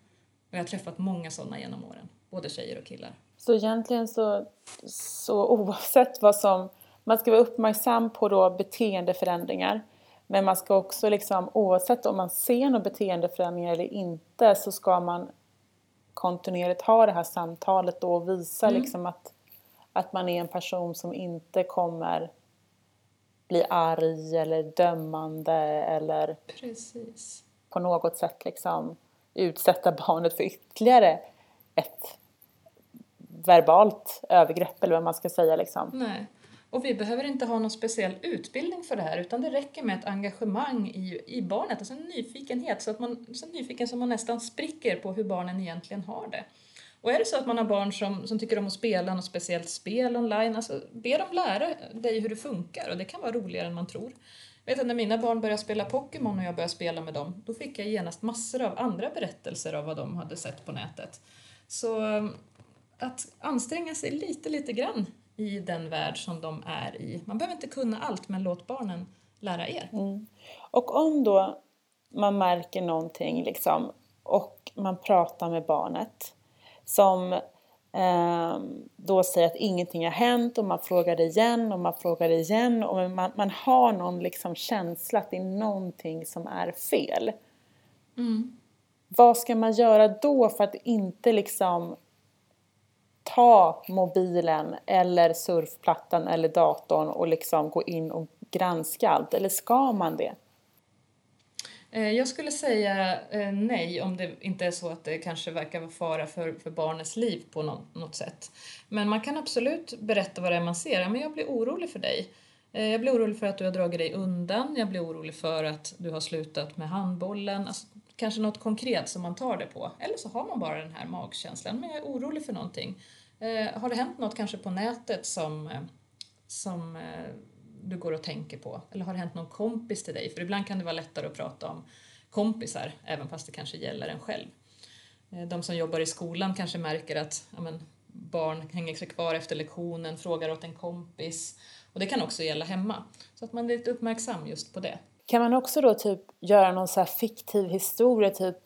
Och jag har träffat många sådana genom åren, både tjejer och killar. Så egentligen så, så oavsett vad som... Man ska vara uppmärksam på då beteendeförändringar. Men man ska också liksom, oavsett om man ser några beteendeförändringar eller inte, så ska man kontinuerligt ha det här samtalet då och visa mm. liksom att, att man är en person som inte kommer bli arg eller dömande eller Precis. på något sätt liksom utsätta barnet för ytterligare ett verbalt övergrepp eller vad man ska säga. Liksom. Nej. Och vi behöver inte ha någon speciell utbildning för det här utan det räcker med ett engagemang i, i barnet, alltså en nyfikenhet, så att man, så nyfiken som man nästan spricker på hur barnen egentligen har det. Och är det så att man har barn som, som tycker om att spela något speciellt spel online, alltså be dem lära dig hur det funkar och det kan vara roligare än man tror. Jag vet att när mina barn började spela Pokémon och jag började spela med dem, då fick jag genast massor av andra berättelser av vad de hade sett på nätet. Så um, att anstränga sig lite, lite grann i den värld som de är i. Man behöver inte kunna allt, men låt barnen lära er. Mm. Och om då man märker någonting liksom, och man pratar med barnet som eh, då säger att ingenting har hänt och man frågar igen och man frågar igen och man, man har någon liksom känsla att det är någonting som är fel. Mm. Vad ska man göra då för att inte liksom ta mobilen eller surfplattan eller datorn och liksom gå in och granska allt? Eller ska man det? Eh, jag skulle säga eh, nej om det inte är så att det kanske verkar vara fara för, för barnets liv på något, sätt. Men man kan absolut berätta vad det är man ser. Men jag blir orolig för dig. Eh, jag blir orolig för att du har dragit dig undan. Jag blir orolig för att du har slutat med handbollen. Alltså, kanske något konkret som man tar det på. Eller så har man bara den här magkänslan. Men jag är orolig för någonting. Har det hänt något kanske på nätet som, som du går och tänker på? Eller har det hänt någon kompis till dig? För ibland kan det vara lättare att prata om kompisar, även fast det kanske gäller en själv. Eh, de som jobbar i skolan kanske märker att ja, men, barn hänger sig kvar efter lektionen, frågar åt en kompis. Och det kan också gälla hemma. Så att man är lite uppmärksam just på det. Kan man också då typ göra någon så fiktiv historia, typ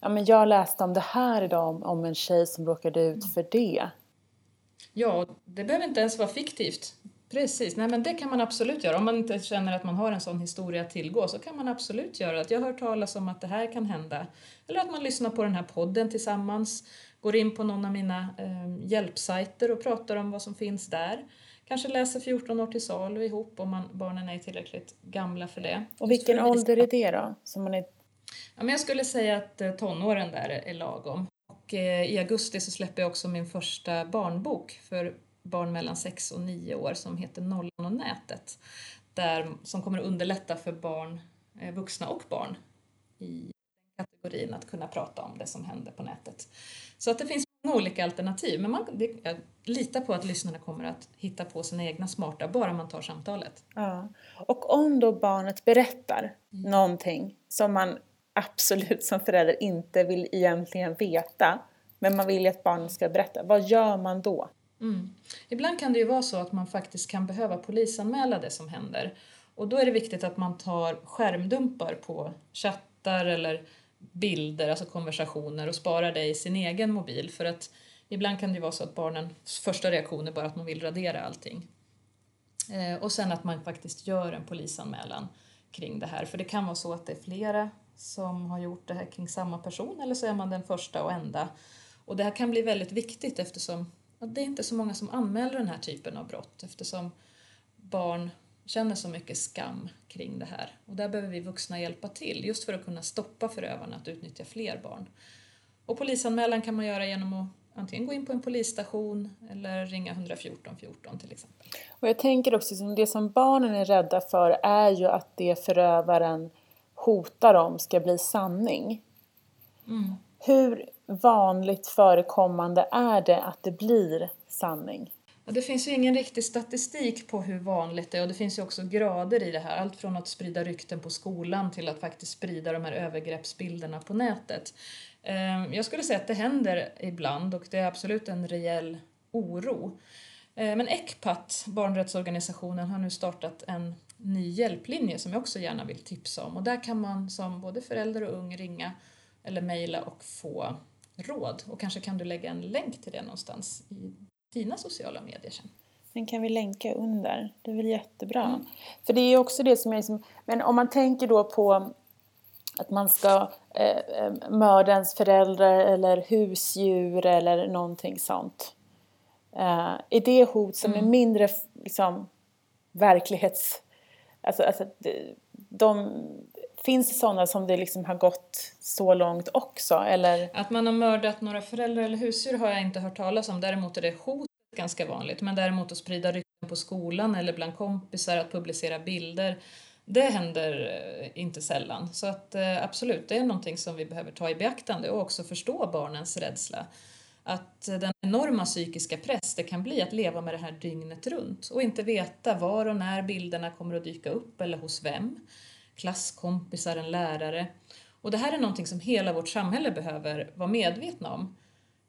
ja men jag läste om det här idag om, om en tjej som råkade ut för det. Ja, det behöver inte ens vara fiktivt. Precis, nej men det kan man absolut göra. Om man inte känner att man har en sån historia att tillgå så kan man absolut göra det. Jag har hört talas om att det här kan hända. Eller att man lyssnar på den här podden tillsammans, går in på någon av mina eh, hjälpsajter och pratar om vad som finns där. Kanske läser 14 år till salu ihop om man, barnen är tillräckligt gamla för det. Och vilken ålder är det då? Som man är... ja, men jag skulle säga att eh, tonåren där är lagom. Och eh, i augusti så släpper jag också min första barnbok för barn mellan 6 och 9 år som heter Nollan och nätet. Där, som kommer att underlätta för barn, eh, vuxna och barn i kategorin att kunna prata om det som händer på nätet. Så att det finns många olika alternativ men man, det, jag litar på att lyssnarna kommer att hitta på sina egna smarta bara man tar samtalet. Ja. Och om då barnet berättar mm. någonting som man absolut som förälder inte vill egentligen veta men man vill ju att barnet ska berätta, vad gör man då? Mm. Ibland kan det ju vara så att man faktiskt kan behöva polisanmäla det som händer. Och då är det viktigt att man tar skärmdumpar på chattar eller bilder, alltså konversationer och sparar det i sin egen mobil. För att ibland kan det ju vara så att barnens första reaktion är bara att man vill radera allting. Eh, och sen att man faktiskt gör en polisanmälan kring det här. För det kan vara så att det är flera som har gjort det här kring samma person eller så är man den första och enda. Och det här kan bli väldigt viktigt eftersom att det är inte så många som anmäler den här typen av brott eftersom barn känner så mycket skam kring det här. Och där behöver vi vuxna hjälpa till just för att kunna stoppa förövarna att utnyttja fler barn. Och polisanmälan kan man göra genom att antingen gå in på en polisstation eller ringa 114 14 till exempel. Och jag tänker också att det som barnen är rädda för är ju att det förövaren hotar om ska bli sanning. Mm. Hur vanligt förekommande är det att det blir sanning? Ja, det finns ju ingen riktig statistik på hur vanligt det är och det finns ju också grader i det här. Allt från att sprida rykten på skolan till att faktiskt sprida de här övergreppsbilderna på nätet. Ehm, jag skulle säga att det händer ibland och det är absolut en rejäl oro. Ehm, men ECPAT, barnrättsorganisationen, har nu startat en ny hjälplinje som jag också gärna vill tipsa om och där kan man som både förälder och ung ringa eller mejla och få råd. Och kanske kan du lägga en länk till det någonstans i dina sociala medier sen. Den kan vi länka under. Det är väl jättebra. Mm. För det är också det som är liksom, men om man tänker då på att man ska eh, eh mörda ens föräldrar eller husdjur eller någonting sånt. Eh, är det hot som mm. är mindre liksom, verklighets... Alltså, alltså de, Finns det sådana som det liksom har gått så långt också? Eller? Att man har mördat några föräldrar eller husdjur har jag inte hört talas om. Däremot är det hot ganska vanligt. Men däremot att sprida rykten på skolan eller bland kompisar, att publicera bilder, det händer eh, inte sällan. Så att eh, absolut, det är någonting som vi behöver ta i beaktande och också förstå barnens rädsla. Att den enorma psykiska press det kan bli att leva med det här dygnet runt och inte veta var och när bilderna kommer att dyka upp eller hos vem klasskompisar, en lärare. Och det här är någonting som hela vårt samhälle behöver vara medvetna om.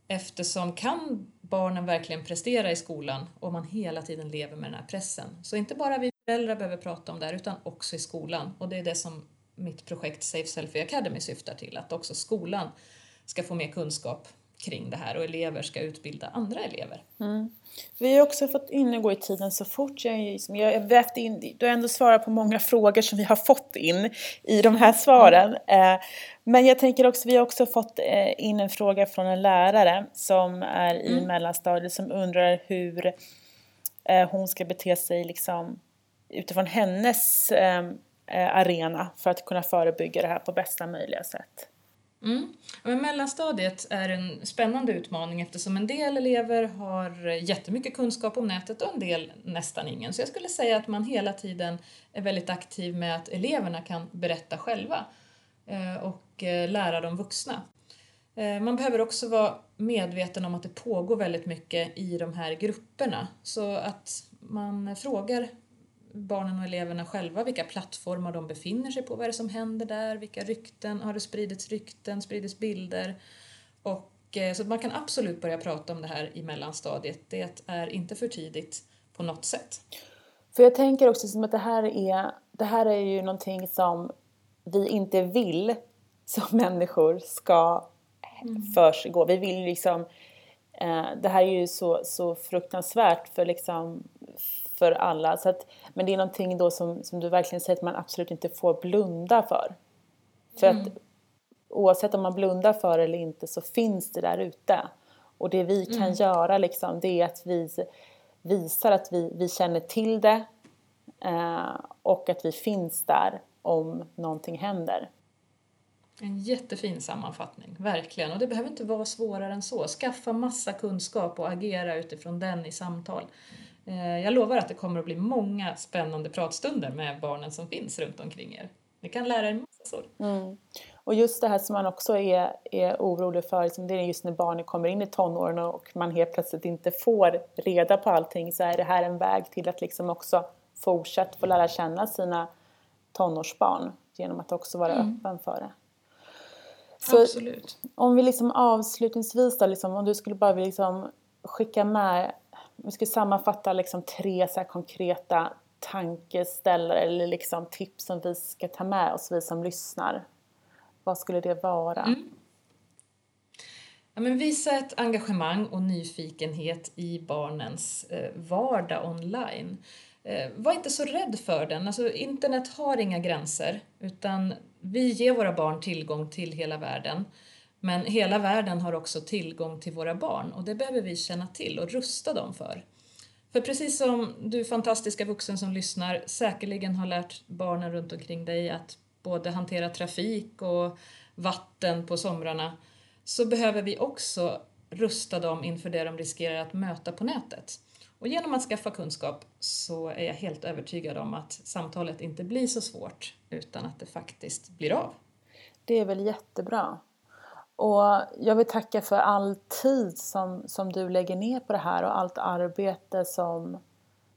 Eftersom kan barnen verkligen prestera i skolan om man hela tiden lever med den här pressen? Så inte bara vi föräldrar behöver prata om det här utan också i skolan. Och det är det som mitt projekt Safe Selfie Academy syftar till, att också skolan ska få mer kunskap kring det här och elever ska utbilda andra elever. Mm. Vi har också fått in och gå i tiden så fort. Jag, liksom, jag, jag in, du har ändå svarat på många frågor som vi har fått in i de här svaren. Mm. Men jag tänker också, vi har också fått eh, in en fråga från en lärare som är i mm. mellanstadiet som undrar hur eh, hon ska bete sig liksom, utifrån hennes arena för att kunna förebygga det här på bästa möjliga sätt. Mm. Men mellanstadiet är en spännande utmaning eftersom en del elever har jättemycket kunskap om nätet och en del nästan ingen. Så jag skulle säga att man hela tiden är väldigt aktiv med att eleverna kan berätta själva eh, och eh, lära de vuxna. Eh, man behöver också vara medveten om att det pågår väldigt mycket i de här grupperna så att man frågar barnen och eleverna själva vilka plattformar de befinner sig på, vad är det som händer där, vilka rykten, har det spridits rykten, spridits bilder? Och, eh, så man kan absolut börja prata om det här i mellanstadiet. Det är inte för tidigt på något sätt. För jag tänker också som att det här är, det här är ju någonting som vi inte vill som människor ska mm. försiggå. Vi vill liksom, eh, det här är ju så, så fruktansvärt för liksom för alla. Så att, men det är någonting då som, som du verkligen säger att man absolut inte får blunda för. För mm. att oavsett om man blundar för eller inte så finns det där ute. Och det vi kan mm. göra liksom, det är att vi visar att vi, vi känner till det eh, och att vi finns där om någonting händer. En jättefin sammanfattning, verkligen. Och det behöver inte vara svårare än så. Skaffa massa kunskap och agera utifrån den i samtal. Eh, jag lovar att det kommer att bli många spännande pratstunder med barnen som finns runt omkring er. Ni kan lära er massor. Mm. Och just det här som man också är, är orolig för, liksom det är just när barnen kommer in i tonåren och man helt plötsligt inte får reda på allting så är det här en väg till att liksom också fortsätta få lära känna sina tonårsbarn genom att också vara mm. öppen för det. Så Absolut. Om vi liksom avslutningsvis då, liksom, om du skulle bara vilja liksom skicka med, vi skulle sammanfatta liksom tre så konkreta tankeställare eller liksom tips som vi ska ta med oss, vi som lyssnar. Vad skulle det vara? Mm. Ja, men visa ett engagemang och nyfikenhet i barnens eh, vardag online. Eh, var inte så rädd för den. Alltså, internet har inga gränser utan vi ger våra barn tillgång till hela världen. Men hela världen har också tillgång till våra barn och det behöver vi känna till och rusta dem för. För precis som du fantastiska vuxen som lyssnar säkerligen har lärt barnen runt omkring dig att både hantera trafik och vatten på somrarna så behöver vi också rusta dem inför det de riskerar att möta på nätet. Och genom att skaffa kunskap så är jag helt övertygad om att samtalet inte blir så svårt utan att det faktiskt blir av. Det är väl jättebra. Och jag vill tacka för all tid som, som du lägger ner på det här och allt arbete som,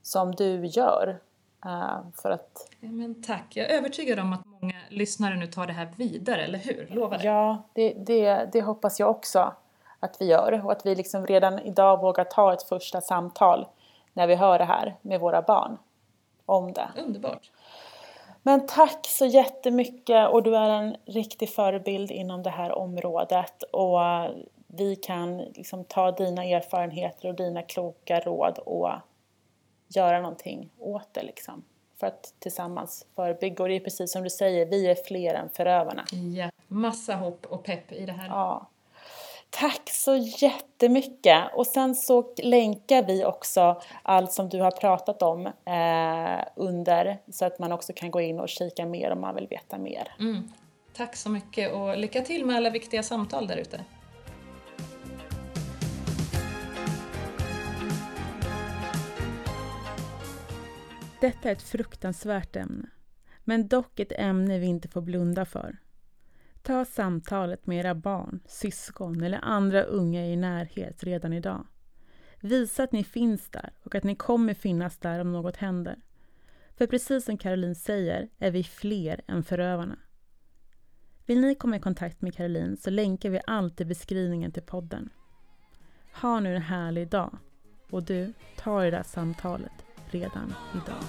som du gör. Uh, för att... Ja, men tack. Jag är övertygad om att många lyssnare nu tar det här vidare, eller hur? Lovar det? Ja, det, det, det hoppas jag också att vi gör och att vi liksom redan idag vågar ta ett första samtal när vi hör det här med våra barn om det. Underbart! Men tack så jättemycket och du är en riktig förebild inom det här området och vi kan liksom ta dina erfarenheter och dina kloka råd och göra någonting åt det liksom. För att tillsammans förebygga och det är precis som du säger, vi är fler än förövarna. Ja, massa hopp och pepp i det här. Ja. Tack så jättemycket! Och sen så länkar vi också allt som du har pratat om eh, under så att man också kan gå in och kika mer om man vill veta mer. Mm. Tack så mycket och lycka till med alla viktiga samtal där ute. Detta är ett fruktansvärt ämne, men dock ett ämne vi inte får blunda för. Ta samtalet med era barn, syskon eller andra unga i närhet redan idag. Visa att ni finns där och att ni kommer finnas där om något händer. För precis som Caroline säger är vi fler än förövarna. Vill ni komma i kontakt med Caroline så länkar vi allt i beskrivningen till podden. Ha nu en härlig dag och du, ta det där samtalet redan idag.